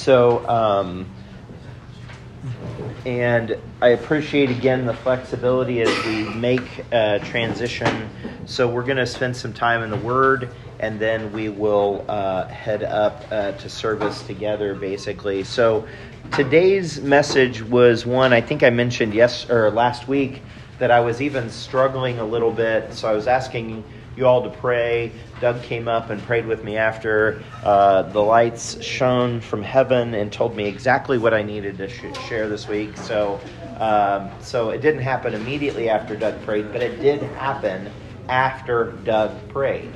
so, um, and I appreciate again the flexibility as we make a transition. So we're going to spend some time in the Word, and then we will uh, head up uh, to service together, basically. So today's message was one I think I mentioned yes or last week that I was even struggling a little bit. So I was asking you all to pray. Doug came up and prayed with me after. Uh, the lights shone from heaven and told me exactly what I needed to sh- share this week. So, um, so it didn't happen immediately after Doug prayed, but it did happen after Doug prayed.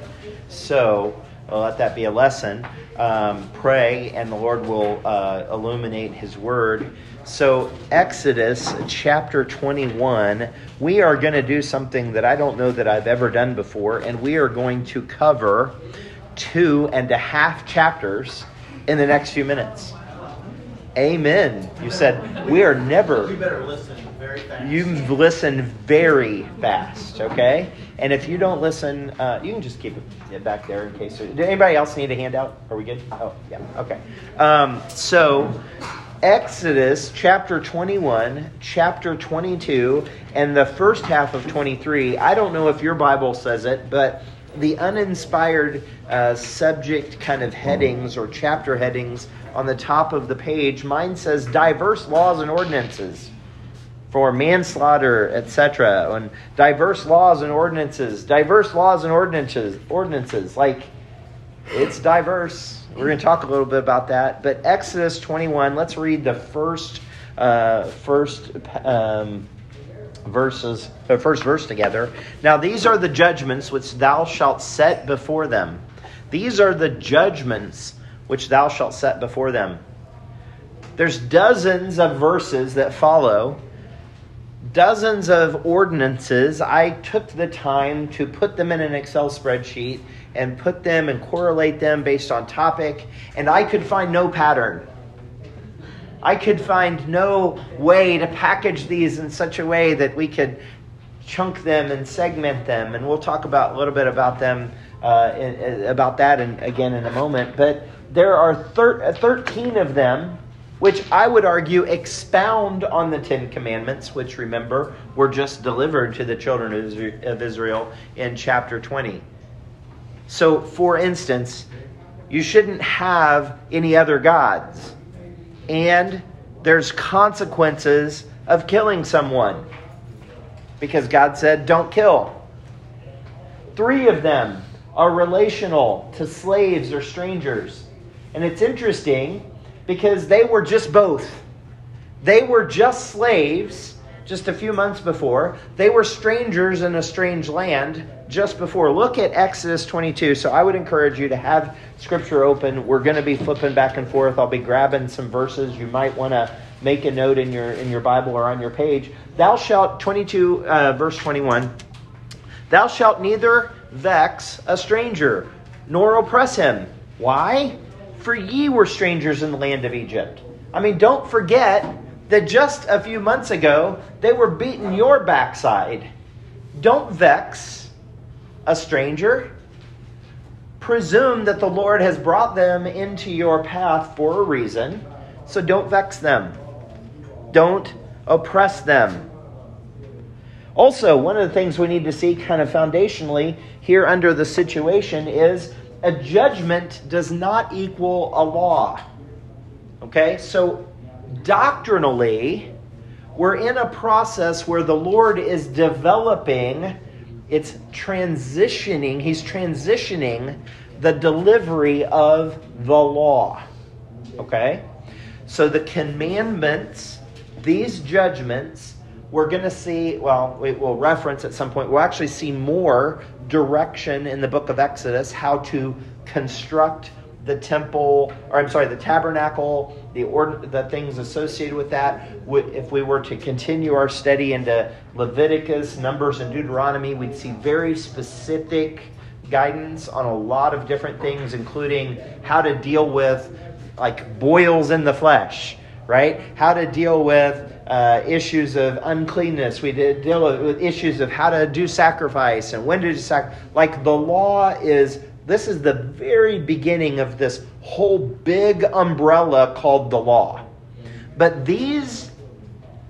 So let that be a lesson. Um, pray, and the Lord will uh, illuminate His Word. So, Exodus chapter 21, we are going to do something that I don't know that I've ever done before, and we are going to cover two and a half chapters in the next few minutes. Amen. You said, we are never. You better listen very fast. You listen very fast, okay? And if you don't listen, uh, you can just keep it back there in case. Did anybody else need a handout? Are we good? Oh, yeah. Okay. Um, so, Exodus chapter 21, chapter 22, and the first half of 23. I don't know if your Bible says it, but the uninspired uh, subject kind of headings or chapter headings on the top of the page, mine says diverse laws and ordinances for manslaughter, etc., and diverse laws and ordinances, diverse laws and ordinances, ordinances. Like it's diverse. We're going to talk a little bit about that. But Exodus 21. Let's read the first uh, first um, verses, the first verse together. Now these are the judgments which thou shalt set before them. These are the judgments which thou shalt set before them. There's dozens of verses that follow dozens of ordinances. I took the time to put them in an Excel spreadsheet and put them and correlate them based on topic, and I could find no pattern. I could find no way to package these in such a way that we could chunk them and segment them, and we'll talk about a little bit about them uh, in, about that and again in a moment. But there are thir- 13 of them which I would argue expound on the Ten Commandments, which remember were just delivered to the children of Israel in chapter 20. So, for instance, you shouldn't have any other gods, and there's consequences of killing someone because God said, don't kill. Three of them are relational to slaves or strangers. And it's interesting because they were just both. They were just slaves just a few months before. They were strangers in a strange land just before. Look at Exodus 22. So I would encourage you to have scripture open. We're going to be flipping back and forth. I'll be grabbing some verses. You might want to make a note in your in your Bible or on your page. Thou shalt 22 uh, verse 21. Thou shalt neither vex a stranger nor oppress him. Why? For ye were strangers in the land of Egypt. I mean, don't forget that just a few months ago, they were beating your backside. Don't vex a stranger. Presume that the Lord has brought them into your path for a reason, so don't vex them. Don't oppress them. Also, one of the things we need to see kind of foundationally here under the situation is a judgment does not equal a law. Okay? So, doctrinally, we're in a process where the Lord is developing, it's transitioning, He's transitioning the delivery of the law. Okay? So, the commandments, these judgments, we're going to see, well, we will reference at some point, we'll actually see more direction in the book of Exodus how to construct the temple, or I'm sorry, the tabernacle, the order, the things associated with that. If we were to continue our study into Leviticus, Numbers, and Deuteronomy, we'd see very specific guidance on a lot of different things, including how to deal with like boils in the flesh, right? How to deal with uh, issues of uncleanness. We deal with issues of how to do sacrifice and when to do sacrifice. Like the law is This is the very beginning of this whole big umbrella called the law. But these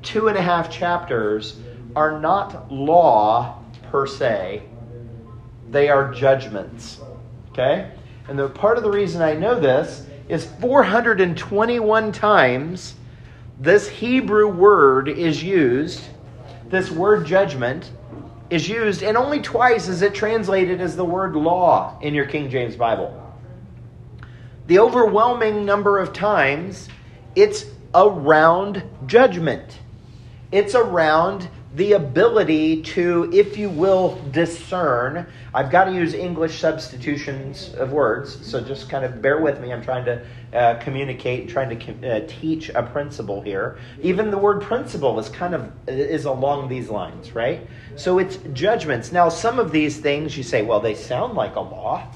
two and a half chapters are not law per se, they are judgments. Okay? And the part of the reason I know this is 421 times this Hebrew word is used, this word judgment is used, and only twice is it translated as the word law in your King James Bible. The overwhelming number of times, it's around judgment. It's around the ability to, if you will, discern. I've got to use English substitutions of words, so just kind of bear with me. I'm trying to uh, communicate, trying to uh, teach a principle here. Even the word principle is kind of is along these lines, right? So it's judgments. Now, some of these things you say, well, they sound like a law,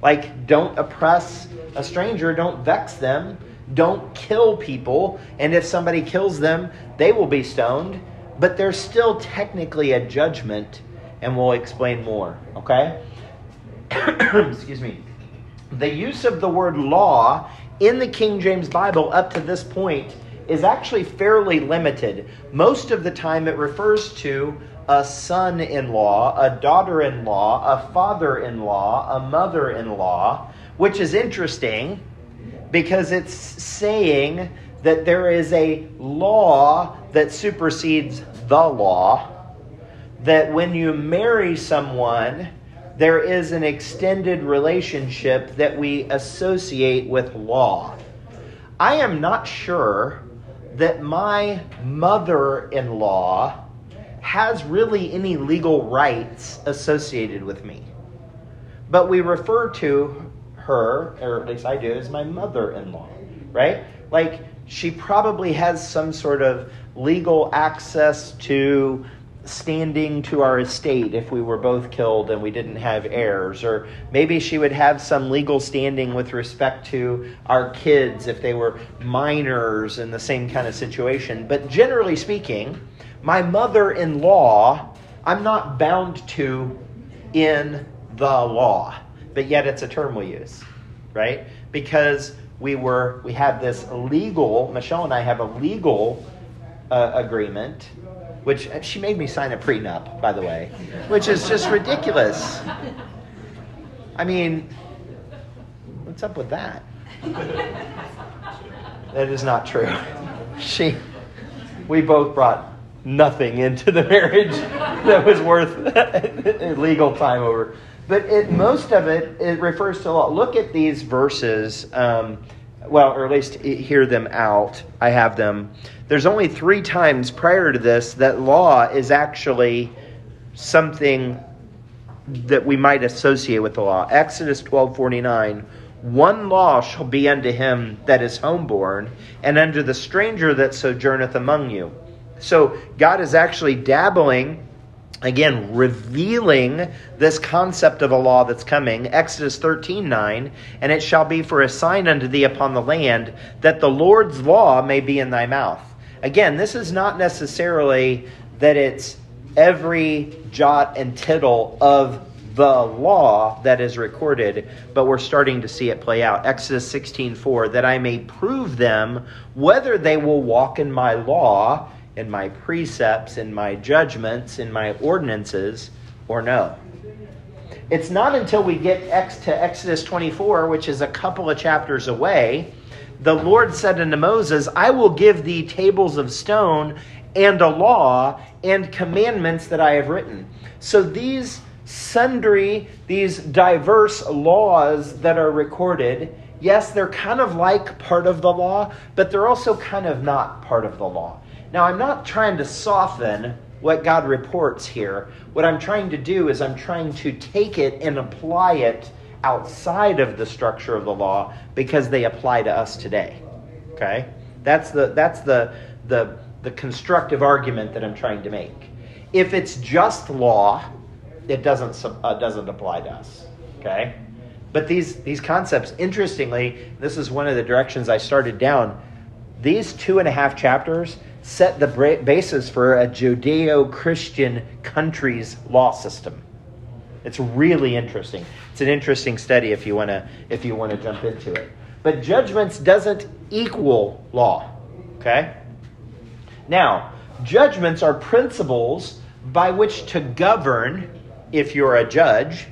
like don't oppress a stranger, don't vex them, don't kill people, and if somebody kills them, they will be stoned but there's still technically a judgment, and we'll explain more, okay? Excuse me. The use of the word law in the King James Bible up to this point is actually fairly limited. Most of the time, it refers to a son in law, a daughter in law, a father in law, a mother in law, which is interesting because it's saying that there is a law that supersedes the law, that when you marry someone, there is an extended relationship that we associate with law. I am not sure that my mother in law has really any legal rights associated with me. But we refer to her, or at least I do, as my mother in law, right? Like, she probably has some sort of legal access to standing to our estate if we were both killed and we didn't have heirs. Or maybe she would have some legal standing with respect to our kids if they were minors in the same kind of situation. But generally speaking, my mother in law, I'm not bound to in the law. But yet it's a term we use, right? Because we were we have this legal Michelle and I have a legal uh, agreement, which uh, she made me sign a prenup, by the way, which is just ridiculous. I mean, what's up with that? That is not true. She, we both brought nothing into the marriage that was worth legal time over. But it, most of it, it refers to. Look at these verses. Um, well, or at least hear them out. I have them. There's only three times prior to this that law is actually something that we might associate with the law. Exodus 12:49 one law shall be unto him that is homeborn, and unto the stranger that sojourneth among you. So God is actually dabbling again revealing this concept of a law that's coming exodus 13 9 and it shall be for a sign unto thee upon the land that the lord's law may be in thy mouth again this is not necessarily that it's every jot and tittle of the law that is recorded but we're starting to see it play out exodus 16 4 that i may prove them whether they will walk in my law in my precepts, in my judgments, in my ordinances, or no. It's not until we get to Exodus 24, which is a couple of chapters away, the Lord said unto Moses, I will give thee tables of stone and a law and commandments that I have written. So these sundry, these diverse laws that are recorded, yes, they're kind of like part of the law, but they're also kind of not part of the law. Now, I'm not trying to soften what God reports here. What I'm trying to do is I'm trying to take it and apply it outside of the structure of the law because they apply to us today. Okay? That's the that's the the the constructive argument that I'm trying to make. If it's just law, it doesn't uh, doesn't apply to us. Okay? But these these concepts, interestingly, this is one of the directions I started down. These two and a half chapters set the basis for a Judeo Christian country's law system. It's really interesting. It's an interesting study if you want to if you want to jump into it. But judgments doesn't equal law. Okay? Now, judgments are principles by which to govern if you're a judge,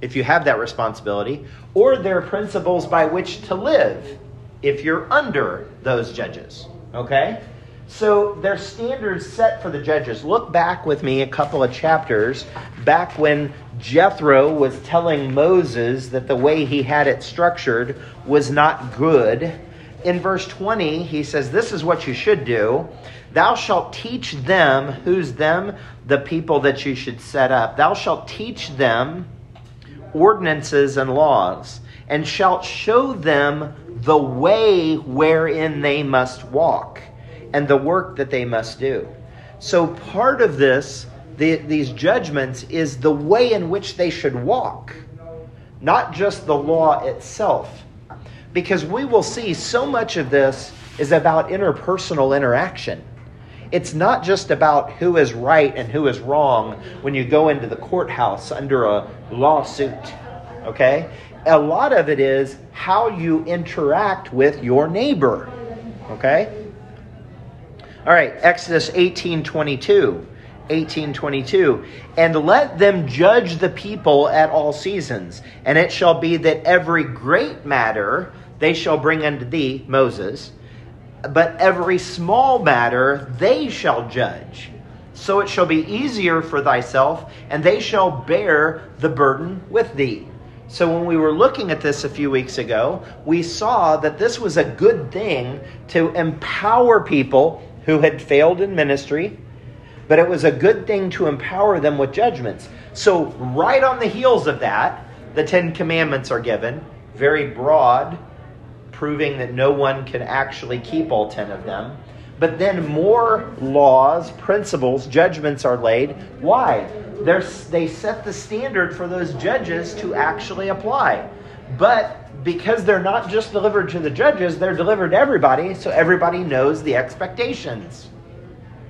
if you have that responsibility, or they're principles by which to live if you're under those judges. Okay? So there's standards set for the judges. Look back with me a couple of chapters, back when Jethro was telling Moses that the way he had it structured was not good. In verse 20, he says, This is what you should do. Thou shalt teach them, who's them? The people that you should set up. Thou shalt teach them ordinances and laws, and shalt show them the way wherein they must walk and the work that they must do. So, part of this, the, these judgments, is the way in which they should walk, not just the law itself. Because we will see so much of this is about interpersonal interaction. It's not just about who is right and who is wrong when you go into the courthouse under a lawsuit. Okay? A lot of it is how you interact with your neighbor. Okay? All right, Exodus 18:22. 1822 and let them judge the people at all seasons and it shall be that every great matter they shall bring unto thee moses but every small matter they shall judge. So it shall be easier for thyself and they shall bear the burden with thee. So, when we were looking at this a few weeks ago, we saw that this was a good thing to empower people who had failed in ministry, but it was a good thing to empower them with judgments. So, right on the heels of that, the Ten Commandments are given, very broad, proving that no one can actually keep all ten of them. But then more laws, principles, judgments are laid. Why? They're, they set the standard for those judges to actually apply. But because they're not just delivered to the judges, they're delivered to everybody, so everybody knows the expectations.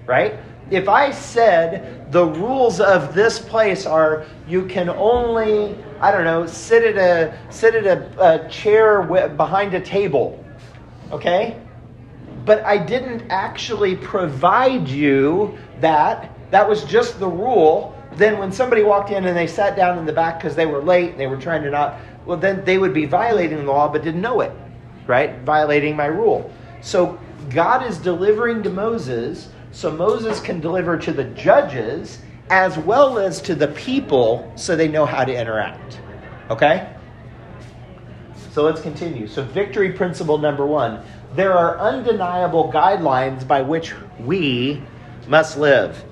Right? If I said the rules of this place are you can only, I don't know, sit at a sit at a, a chair behind a table, okay? But I didn't actually provide you that. That was just the rule. Then when somebody walked in and they sat down in the back because they were late, and they were trying to not well, then they would be violating the law but didn't know it, right? Violating my rule. So God is delivering to Moses so Moses can deliver to the judges as well as to the people so they know how to interact. Okay? So let's continue. So, victory principle number one there are undeniable guidelines by which we must live.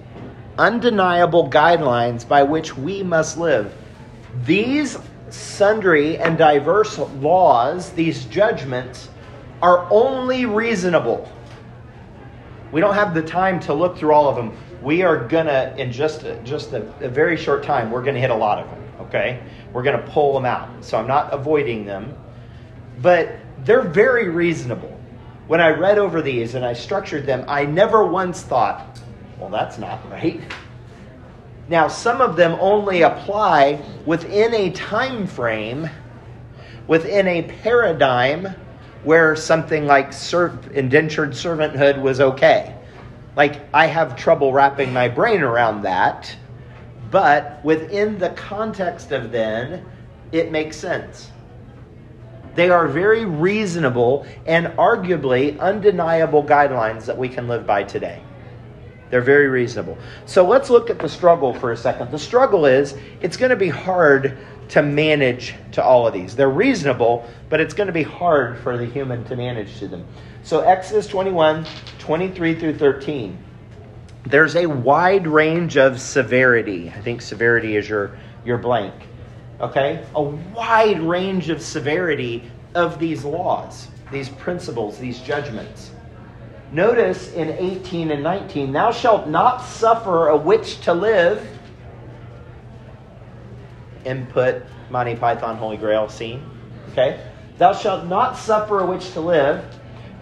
Undeniable guidelines by which we must live. These sundry and diverse laws, these judgments, are only reasonable. We don't have the time to look through all of them. We are gonna, in just a, just a, a very short time, we're gonna hit a lot of them. Okay, we're gonna pull them out. So I'm not avoiding them, but they're very reasonable. When I read over these and I structured them, I never once thought, well, that's not right. Now, some of them only apply within a time frame, within a paradigm where something like indentured servanthood was okay. Like, I have trouble wrapping my brain around that, but within the context of then, it makes sense. They are very reasonable and arguably undeniable guidelines that we can live by today. They're very reasonable. So let's look at the struggle for a second. The struggle is it's going to be hard to manage to all of these. They're reasonable, but it's going to be hard for the human to manage to them. So Exodus 21, 23 through 13. There's a wide range of severity. I think severity is your, your blank. Okay? A wide range of severity of these laws, these principles, these judgments. Notice in 18 and 19, thou shalt not suffer a witch to live. Input Monty Python Holy Grail scene. Okay? Thou shalt not suffer a witch to live.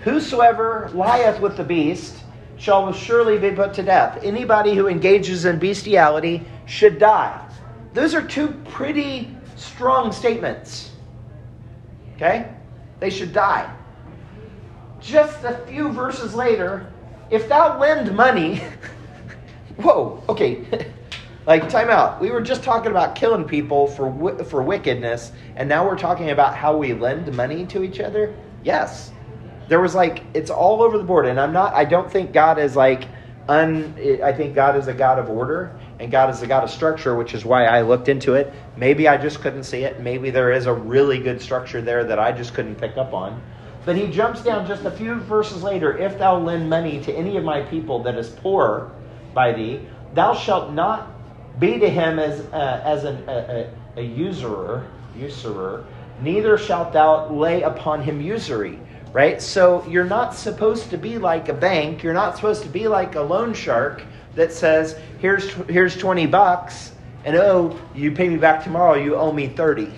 Whosoever lieth with the beast shall surely be put to death. Anybody who engages in bestiality should die. those are two pretty strong statements. Okay? They should die. Just a few verses later, if thou lend money, whoa, okay, like time out. We were just talking about killing people for for wickedness, and now we're talking about how we lend money to each other. Yes, there was like it's all over the board, and I'm not. I don't think God is like un. I think God is a God of order, and God is a God of structure, which is why I looked into it. Maybe I just couldn't see it. Maybe there is a really good structure there that I just couldn't pick up on. But he jumps down just a few verses later. If thou lend money to any of my people that is poor by thee, thou shalt not be to him as uh, as an, a, a, a usurer, usurer. Neither shalt thou lay upon him usury. Right. So you're not supposed to be like a bank. You're not supposed to be like a loan shark that says, "Here's here's twenty bucks, and oh, you pay me back tomorrow. You owe me 30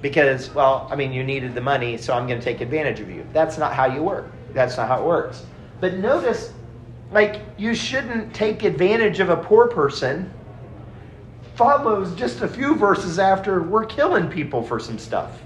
because, well, I mean, you needed the money, so I'm going to take advantage of you. That's not how you work. That's not how it works. But notice, like, you shouldn't take advantage of a poor person. Follows just a few verses after we're killing people for some stuff.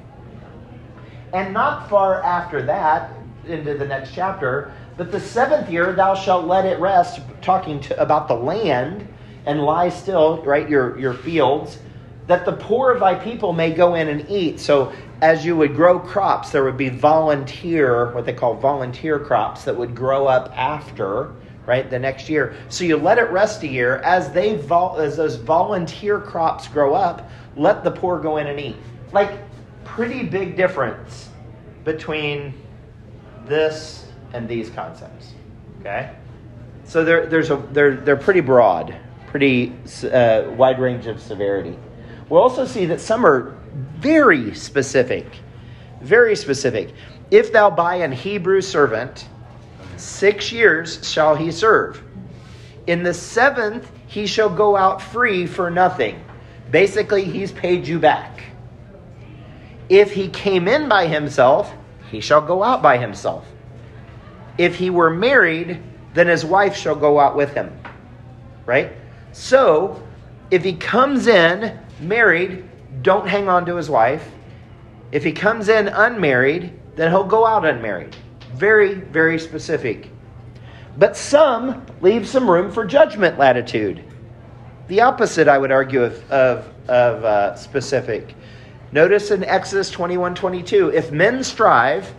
And not far after that, into the next chapter, but the seventh year thou shalt let it rest, talking to, about the land and lie still, right? Your, your fields that the poor of thy people may go in and eat. So, as you would grow crops, there would be volunteer, what they call volunteer crops, that would grow up after, right, the next year. So you let it rest a year. As they vol- as those volunteer crops grow up, let the poor go in and eat. Like, pretty big difference between this and these concepts. Okay, so there, there's a they're they're pretty broad, pretty uh, wide range of severity. We'll also see that some are very specific. Very specific. If thou buy an Hebrew servant, six years shall he serve. In the seventh, he shall go out free for nothing. Basically, he's paid you back. If he came in by himself, he shall go out by himself. If he were married, then his wife shall go out with him. Right? So, if he comes in married, don't hang on to his wife. If he comes in unmarried, then he'll go out unmarried. Very, very specific. But some leave some room for judgment latitude. The opposite, I would argue, of, of, of uh, specific. Notice in Exodus 21 22, if men strive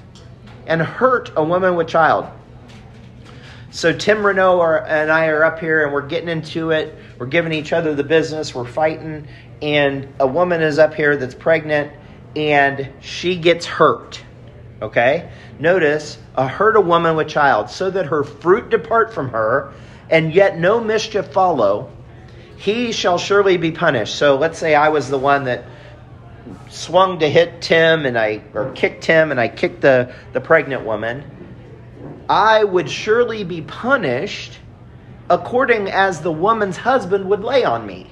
and hurt a woman with child. So Tim Renault and I are up here and we're getting into it. We're giving each other the business. We're fighting and a woman is up here that's pregnant and she gets hurt. Okay? Notice, a hurt a woman with child, so that her fruit depart from her, and yet no mischief follow, he shall surely be punished. So let's say I was the one that swung to hit Tim and I or kicked Tim and I kicked the, the pregnant woman. I would surely be punished according as the woman's husband would lay on me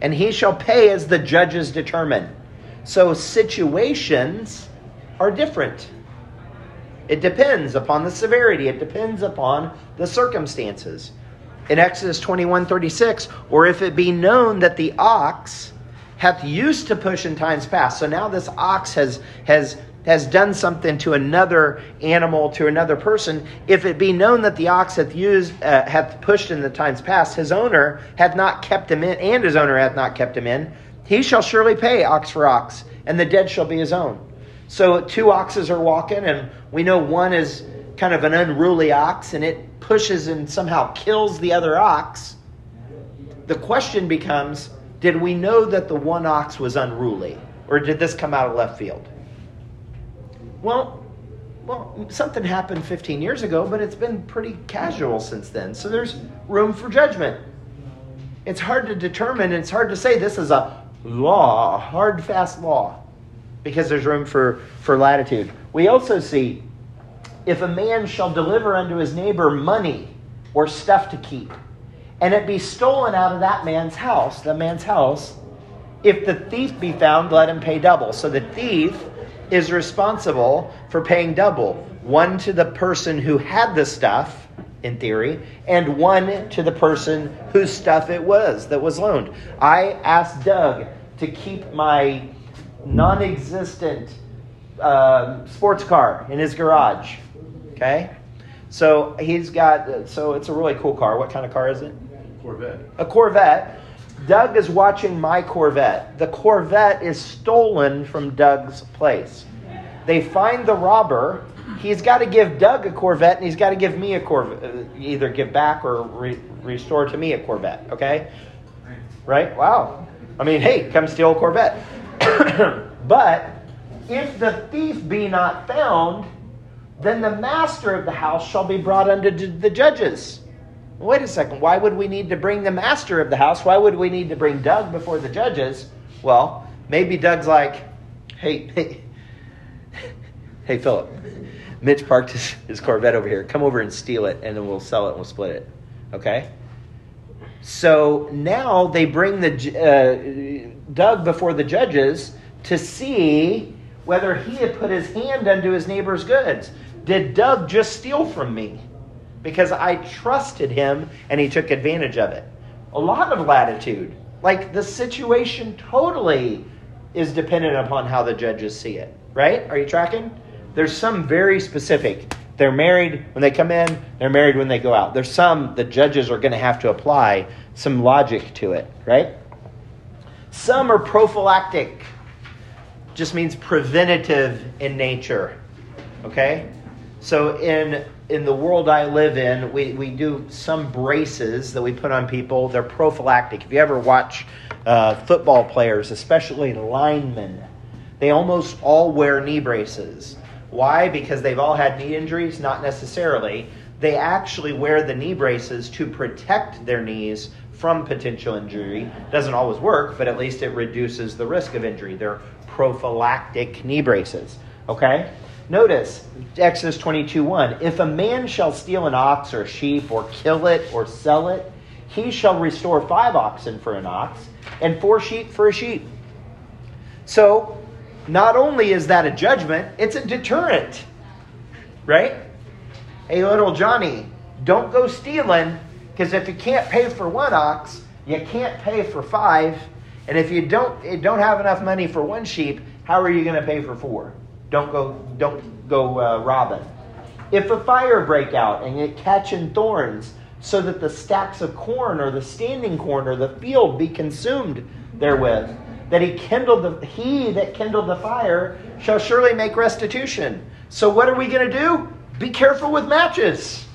and he shall pay as the judges determine. So situations are different. It depends upon the severity, it depends upon the circumstances. In Exodus 21 36, or if it be known that the ox hath used to push in times past. So now this ox has has has done something to another animal, to another person, if it be known that the ox hath used, uh, hath pushed in the times past, his owner hath not kept him in, and his owner hath not kept him in, he shall surely pay ox for ox, and the dead shall be his own. So two oxes are walking, and we know one is kind of an unruly ox, and it pushes and somehow kills the other ox. The question becomes did we know that the one ox was unruly, or did this come out of left field? Well, well, something happened 15 years ago, but it's been pretty casual since then. So there's room for judgment. It's hard to determine, it's hard to say this is a law, a hard, fast law, because there's room for, for latitude. We also see if a man shall deliver unto his neighbor money or stuff to keep, and it be stolen out of that man's house, the man's house, if the thief be found, let him pay double. So the thief is responsible for paying double one to the person who had the stuff, in theory, and one to the person whose stuff it was that was loaned. I asked Doug to keep my non existent uh, sports car in his garage. Okay? So he's got, so it's a really cool car. What kind of car is it? Corvette. A Corvette. Doug is watching my Corvette. The Corvette is stolen from Doug's place. They find the robber. He's got to give Doug a Corvette and he's got to give me a Corvette. Uh, either give back or re- restore to me a Corvette, okay? Right? Wow. I mean, hey, come steal a Corvette. but if the thief be not found, then the master of the house shall be brought unto the judges. Wait a second. Why would we need to bring the master of the house? Why would we need to bring Doug before the judges? Well, maybe Doug's like, hey, hey, hey, Philip, Mitch parked his, his Corvette over here. Come over and steal it, and then we'll sell it and we'll split it. Okay? So now they bring the uh, Doug before the judges to see whether he had put his hand unto his neighbor's goods. Did Doug just steal from me? Because I trusted him and he took advantage of it. A lot of latitude. Like the situation totally is dependent upon how the judges see it, right? Are you tracking? There's some very specific. They're married when they come in, they're married when they go out. There's some the judges are going to have to apply some logic to it, right? Some are prophylactic, just means preventative in nature, okay? So in in the world I live in, we, we do some braces that we put on people. They're prophylactic. If you ever watch uh, football players, especially linemen, they almost all wear knee braces. Why? Because they've all had knee injuries? Not necessarily. They actually wear the knee braces to protect their knees from potential injury. Doesn't always work, but at least it reduces the risk of injury. They're prophylactic knee braces. Okay? Notice Exodus 22 1. If a man shall steal an ox or sheep or kill it or sell it, he shall restore five oxen for an ox and four sheep for a sheep. So, not only is that a judgment, it's a deterrent. Right? Hey, little Johnny, don't go stealing because if you can't pay for one ox, you can't pay for five. And if you don't, you don't have enough money for one sheep, how are you going to pay for four? Don't go, don't go uh, robbing. If a fire break out and it catching thorns, so that the stacks of corn or the standing corn or the field be consumed therewith, that he kindled the he that kindled the fire shall surely make restitution. So what are we going to do? Be careful with matches,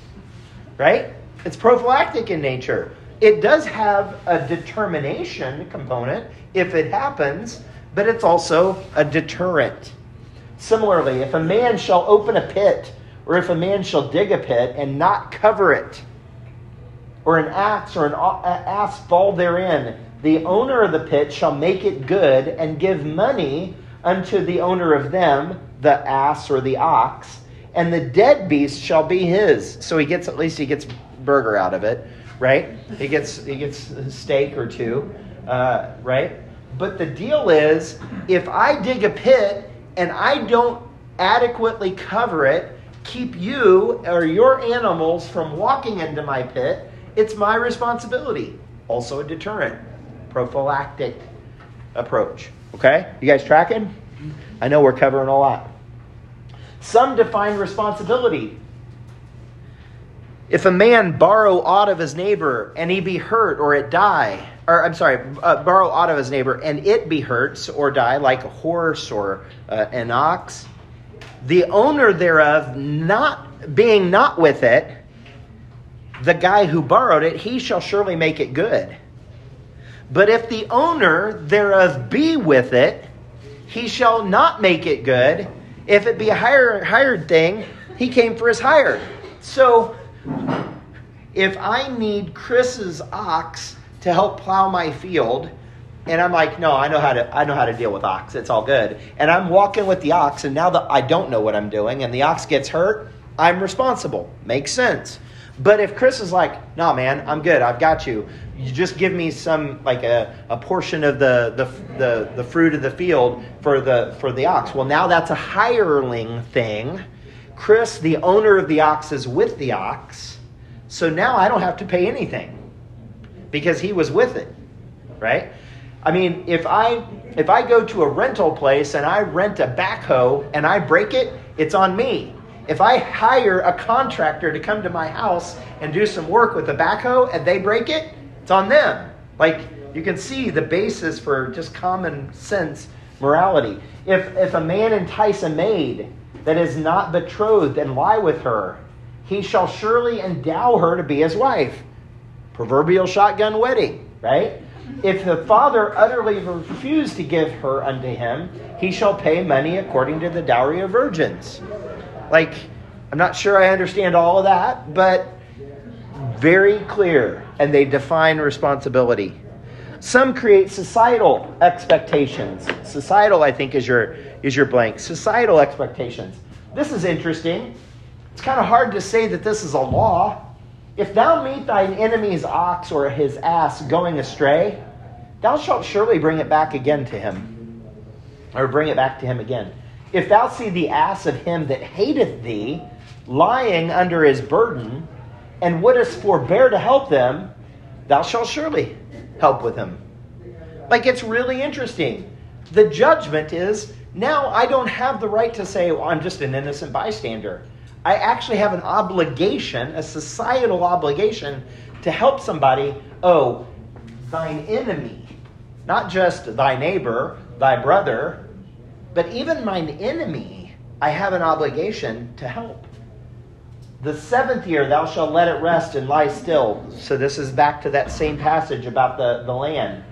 right? It's prophylactic in nature. It does have a determination component if it happens, but it's also a deterrent. Similarly, if a man shall open a pit, or if a man shall dig a pit and not cover it, or an axe or an ass fall therein, the owner of the pit shall make it good and give money unto the owner of them, the ass or the ox, and the dead beast shall be his. So he gets at least he gets burger out of it, right? He gets he gets a steak or two, uh, right? But the deal is, if I dig a pit and I don't adequately cover it, keep you or your animals from walking into my pit, it's my responsibility. Also a deterrent, prophylactic approach. Okay? You guys tracking? I know we're covering a lot. Some define responsibility. If a man borrow aught of his neighbor and he be hurt or it die, or I'm sorry, uh, borrow aught of his neighbor and it be hurt or die, like a horse or uh, an ox, the owner thereof not being not with it, the guy who borrowed it, he shall surely make it good. But if the owner thereof be with it, he shall not make it good. If it be a hired, hired thing, he came for his hire. So if I need Chris's ox to help plow my field, and I'm like, no, I know how to I know how to deal with ox. It's all good. And I'm walking with the ox, and now that I don't know what I'm doing, and the ox gets hurt, I'm responsible. Makes sense. But if Chris is like, no, man, I'm good. I've got you. You just give me some like a, a portion of the, the the the fruit of the field for the for the ox. Well, now that's a hireling thing. Chris, the owner of the ox, is with the ox So now I don't have to pay anything because he was with it, right? I mean, if I if I go to a rental place and I rent a backhoe and I break it, it's on me. If I hire a contractor to come to my house and do some work with a backhoe and they break it, it's on them. Like you can see the basis for just common sense morality. If if a man entice a maid that is not betrothed and lie with her, he shall surely endow her to be his wife. Proverbial shotgun wedding, right? If the father utterly refuse to give her unto him, he shall pay money according to the dowry of virgins. Like, I'm not sure I understand all of that, but very clear, and they define responsibility. Some create societal expectations. Societal, I think, is your is your blank. Societal expectations. This is interesting. It's kind of hard to say that this is a law. If thou meet thine enemy's ox or his ass going astray, thou shalt surely bring it back again to him, or bring it back to him again. If thou see the ass of him that hateth thee lying under his burden, and wouldest forbear to help them, thou shalt surely help with him. Like it's really interesting. The judgment is now I don't have the right to say, well, I'm just an innocent bystander. I actually have an obligation, a societal obligation, to help somebody. Oh, thine enemy, not just thy neighbor, thy brother, but even mine enemy, I have an obligation to help. The seventh year thou shalt let it rest and lie still. So this is back to that same passage about the, the land.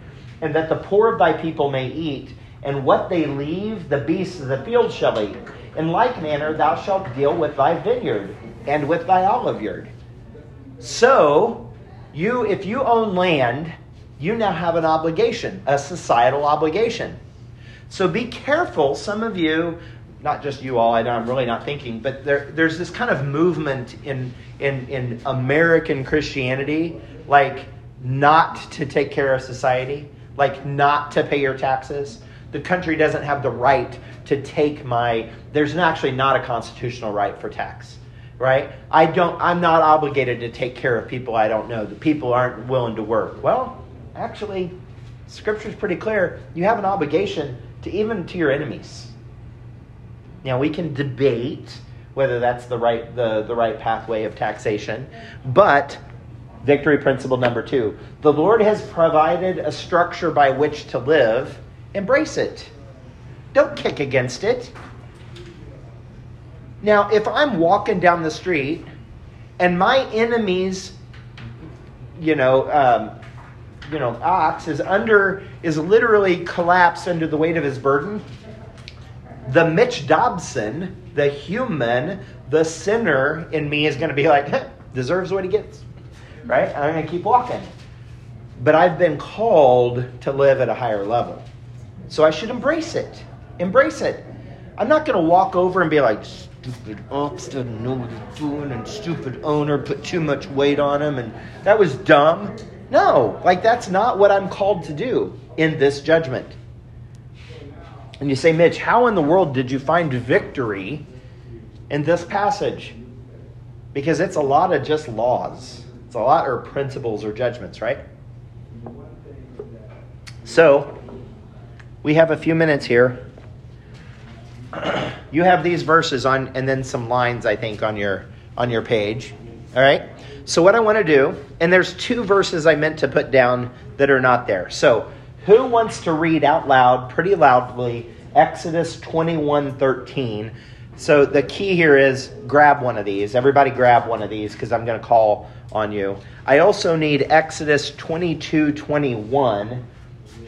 And that the poor of thy people may eat, and what they leave, the beasts of the field shall eat. In like manner thou shalt deal with thy vineyard and with thy olive yard. So, you if you own land, you now have an obligation, a societal obligation. So be careful. Some of you, not just you all, I know I'm really not thinking, but there, there's this kind of movement in, in, in American Christianity, like not to take care of society, like not to pay your taxes. The country doesn't have the right to take my, there's actually not a constitutional right for tax right i don't i'm not obligated to take care of people i don't know the people aren't willing to work well actually scripture's pretty clear you have an obligation to even to your enemies. Now we can debate whether that's the right the, the right pathway of taxation but victory principle number two the lord has provided a structure by which to live. Embrace it. Don't kick against it. Now, if I'm walking down the street and my enemies, you know, um, you know, ox is under is literally collapsed under the weight of his burden, the Mitch Dobson, the human, the sinner in me is going to be like, deserves what he gets, right? I'm going to keep walking. But I've been called to live at a higher level. So I should embrace it. Embrace it. I'm not going to walk over and be like, stupid ox doesn't know what he's doing, and stupid owner put too much weight on him, and that was dumb. No, like that's not what I'm called to do in this judgment. And you say, Mitch, how in the world did you find victory in this passage? Because it's a lot of just laws. It's a lot of principles or judgments, right? So, we have a few minutes here you have these verses on and then some lines i think on your on your page all right so what i want to do and there's two verses i meant to put down that are not there. So who wants to read out loud pretty loudly exodus 21 13 so the key here is grab one of these. Everybody grab one of these because i'm going to call on you. I also need exodus 22 21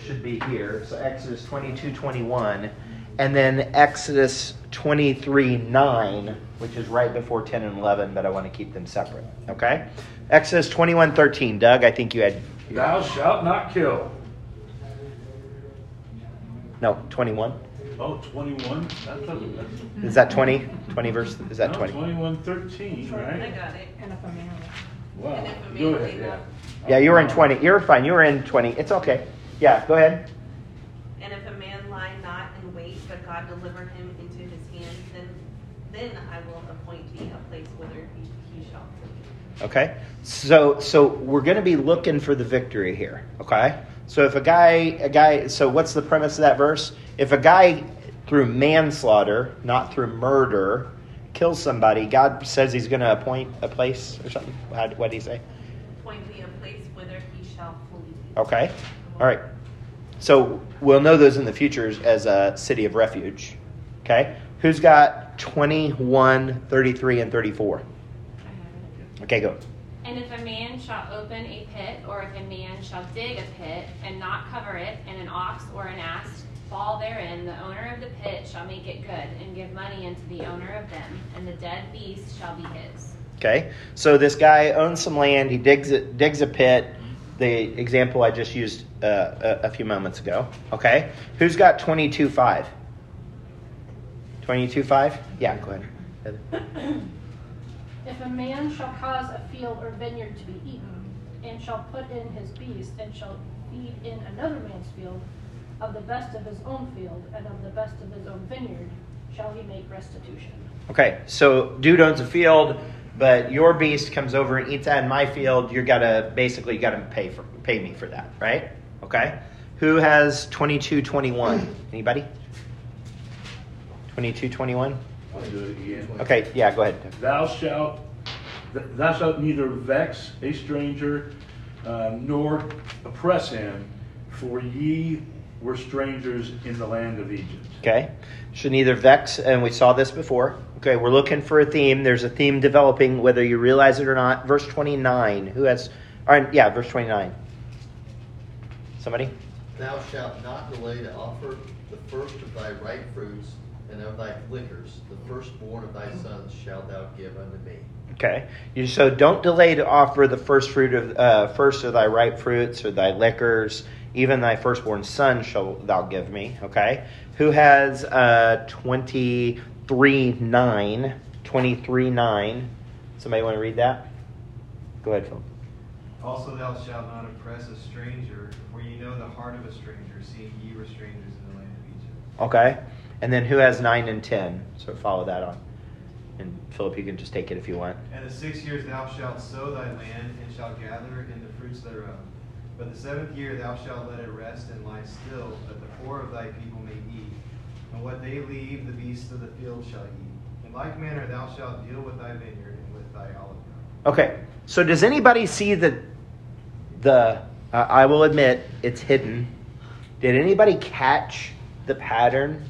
should be here. So exodus 22 21 and then Exodus 23 9, which is right before 10 and 11, but I want to keep them separate. Okay? Exodus 21 13. Doug, I think you had. Thou shalt not kill. No, 21. Oh, 21? Is that 20? 20 verse? Is that no, 20? 21 13, right? I got it. And if a man. Wow. And if a man Go ahead, yeah. Yeah, you were in 20. You're fine. You were in 20. It's okay. Yeah, go ahead. And if a man lie not in wait, but God deliver him into his hand, then I will appoint thee a place whither he, shall flee. Okay? So so we're going to be looking for the victory here, okay? So if a guy a guy so what's the premise of that verse? If a guy through manslaughter, not through murder, kills somebody, God says he's going to appoint a place or something. How, what did he say? Appoint thee a place whither he shall flee. Okay. All right. So we'll know those in the future as a city of refuge. Okay. Who's got 21, 33, and 34? Okay, go. And if a man shall open a pit, or if a man shall dig a pit, and not cover it, and an ox or an ass fall therein, the owner of the pit shall make it good, and give money unto the owner of them, and the dead beast shall be his. Okay. So this guy owns some land. He digs a, digs a pit. The example I just used uh, a, a few moments ago. Okay. Who's got 22, 5? 22, 5? Yeah, go ahead. If a man shall cause a field or vineyard to be eaten, and shall put in his beast, and shall feed in another man's field, of the best of his own field, and of the best of his own vineyard, shall he make restitution. Okay, so dude owns a field, but your beast comes over and eats that in my field. You're gotta basically you gotta pay for pay me for that, right? Okay. Who has twenty two twenty one? Anybody? Twenty two twenty one. I'll do it again. Okay, yeah, go ahead. Thou shalt, thou shalt neither vex a stranger, uh, nor oppress him, for ye were strangers in the land of Egypt. Okay, should neither vex, and we saw this before. Okay, we're looking for a theme. There's a theme developing, whether you realize it or not. Verse twenty nine. Who has? All right, yeah, verse twenty nine. Somebody. Thou shalt not delay to offer the first of thy ripe fruits and of thy liquors, the firstborn of thy sons shalt thou give unto me. Okay. You, so don't delay to offer the first fruit of uh, first of thy ripe fruits or thy liquors, even thy firstborn son shall thou give me. Okay. Who has uh, 23 9? 23 9. Somebody want to read that? Go ahead, Phil. Also, thou shalt not oppress a stranger, for ye know the heart of a stranger, seeing ye were strangers in the land of Egypt. Okay. And then who has 9 and 10? So follow that on. And Philip, you can just take it if you want. And the six years thou shalt sow thy land, and shalt gather in the fruits thereof. But the seventh year thou shalt let it rest and lie still, that the poor of thy people may eat. And what they leave, the beasts of the field shall eat. In like manner thou shalt deal with thy vineyard and with thy olive ground. Okay, so does anybody see the the? Uh, I will admit it's hidden. Did anybody catch the pattern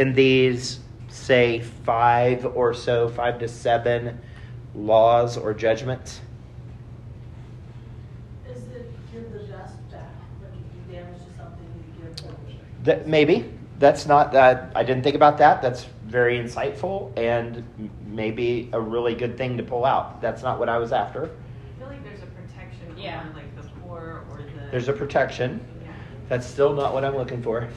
in these, say, five or so, five to seven laws or judgments? Is it give the just back when you do damage to something, you give them? That maybe that's not that. I didn't think about that. That's very insightful and maybe a really good thing to pull out. That's not what I was after. I feel like there's a protection Yeah. for like the poor or the. There's a protection. Yeah. That's still not what I'm looking for.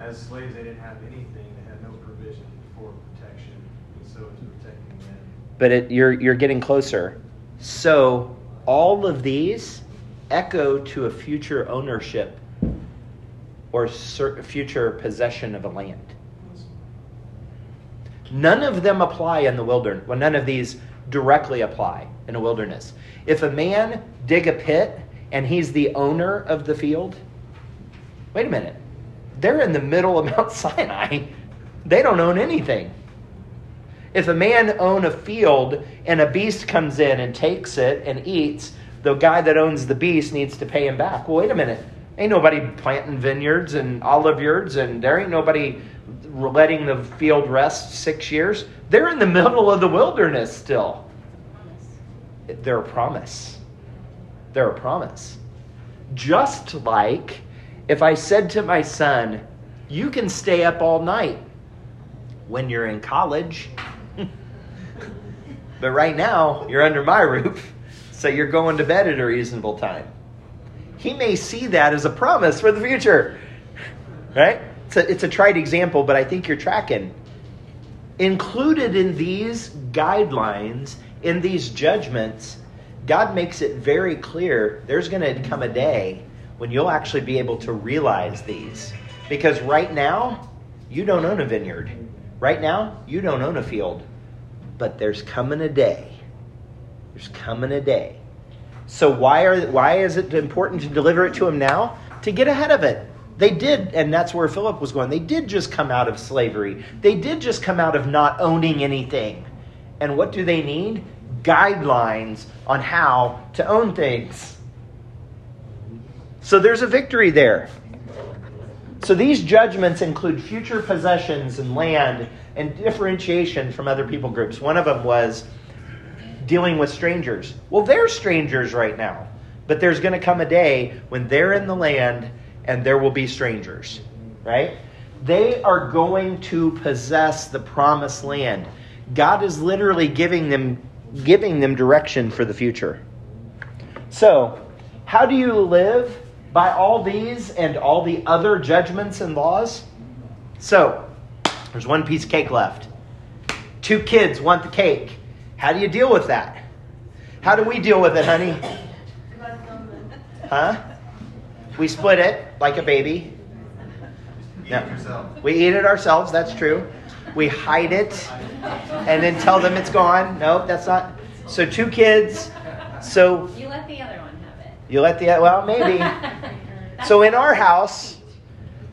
As slaves, they didn't have anything, they had no provision for protection, and so protecting them. but it, you're you're getting closer. So all of these echo to a future ownership or future possession of a land. None of them apply in the wilderness. Well, none of these directly apply in a wilderness. If a man dig a pit and he's the owner of the field, wait a minute. They're in the middle of Mount Sinai. They don't own anything. If a man own a field and a beast comes in and takes it and eats, the guy that owns the beast needs to pay him back. Well, wait a minute. Ain't nobody planting vineyards and olive yards, and there ain't nobody letting the field rest six years. They're in the middle of the wilderness still. They're a promise. They're a promise. Just like if I said to my son, You can stay up all night when you're in college. but right now, you're under my roof, so you're going to bed at a reasonable time. He may see that as a promise for the future. Right? It's a, it's a trite example, but I think you're tracking. Included in these guidelines, in these judgments, God makes it very clear there's going to come a day when you'll actually be able to realize these. Because right now, you don't own a vineyard. Right now, you don't own a field, but there's coming a day. There's coming a day. So why are why is it important to deliver it to him now? To get ahead of it. They did, and that's where Philip was going. They did just come out of slavery. They did just come out of not owning anything. And what do they need? Guidelines on how to own things. So there's a victory there. So these judgments include future possessions and land and differentiation from other people groups. One of them was dealing with strangers. Well, they're strangers right now, but there's going to come a day when they're in the land and there will be strangers, right? They are going to possess the promised land. God is literally giving them giving them direction for the future. So, how do you live by all these and all the other judgments and laws? So, there's one piece of cake left. Two kids want the cake. How do you deal with that? How do we deal with it, honey? Huh? We split it like a baby. No. We eat it ourselves, that's true. We hide it and then tell them it's gone. Nope, that's not. So, two kids. So, You let the other one have it. You let the, well, maybe. So in our house,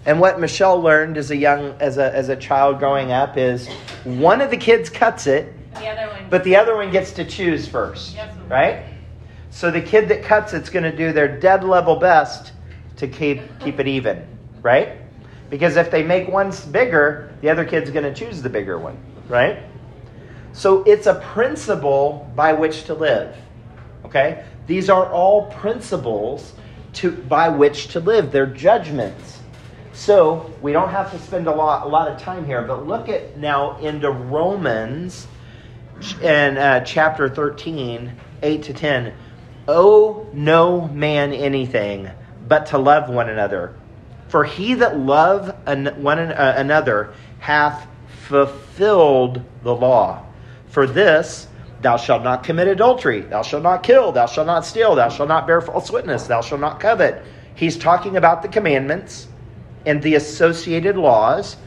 and what Michelle learned as a young as a as a child growing up is one of the kids cuts it, The other one. but the other one gets to choose first. Yep. Right? So the kid that cuts it's going to do their dead level best to keep keep it even, right? Because if they make one bigger, the other kid's going to choose the bigger one, right? So it's a principle by which to live. Okay? These are all principles to by which to live. They're judgments. So we don't have to spend a lot a lot of time here, but look at now into Romans in uh, chapter 13, 8 to 10. Owe no man anything but to love one another. For he that love an, one an- uh, another hath fulfilled the law. For this, thou shalt not commit adultery, thou shalt not kill, thou shalt not steal, thou shalt not bear false witness, thou shalt not covet. He's talking about the commandments and the associated laws.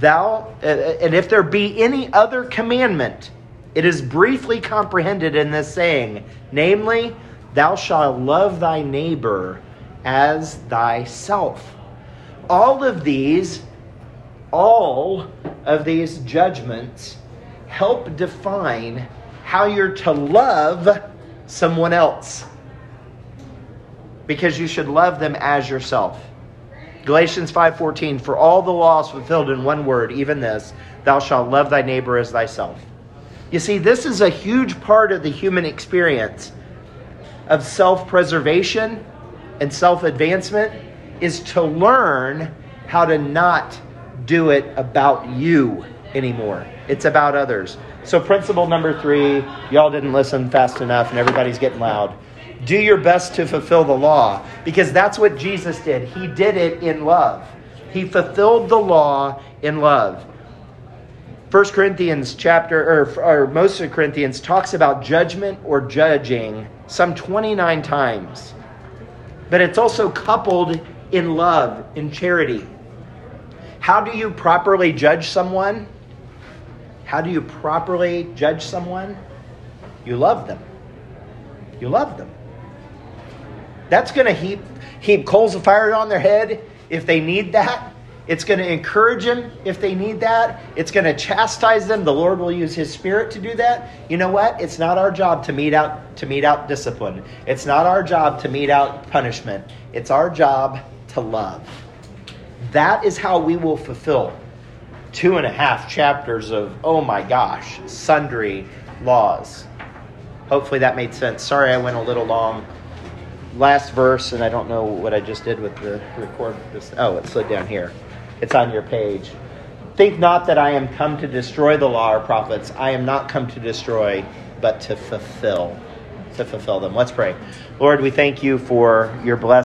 Thou, uh, and if there be any other commandment, it is briefly comprehended in this saying, namely, thou shalt love thy neighbor as thyself. All of these, all of these judgments help define how you're to love someone else. Because you should love them as yourself. Galatians 5:14 For all the law is fulfilled in one word, even this, thou shalt love thy neighbor as thyself. You see, this is a huge part of the human experience of self-preservation and self-advancement is to learn how to not do it about you anymore. It's about others. So principle number 3, y'all didn't listen fast enough and everybody's getting loud. Do your best to fulfill the law because that's what Jesus did. He did it in love. He fulfilled the law in love. 1 Corinthians chapter or, or most of Corinthians talks about judgment or judging some 29 times. But it's also coupled in love, in charity. How do you properly judge someone? How do you properly judge someone? You love them. You love them. That's going to heap heap coals of fire on their head if they need that. It's going to encourage them if they need that. It's going to chastise them. The Lord will use His Spirit to do that. You know what? It's not our job to mete out to mete out discipline. It's not our job to mete out punishment. It's our job to love. That is how we will fulfill two and a half chapters of oh my gosh, sundry laws. Hopefully that made sense. Sorry I went a little long last verse, and I don't know what I just did with the record. This, oh, it slid down here. It's on your page. Think not that I am come to destroy the law or prophets. I am not come to destroy, but to fulfill. To fulfill them. Let's pray. Lord, we thank you for your blessing.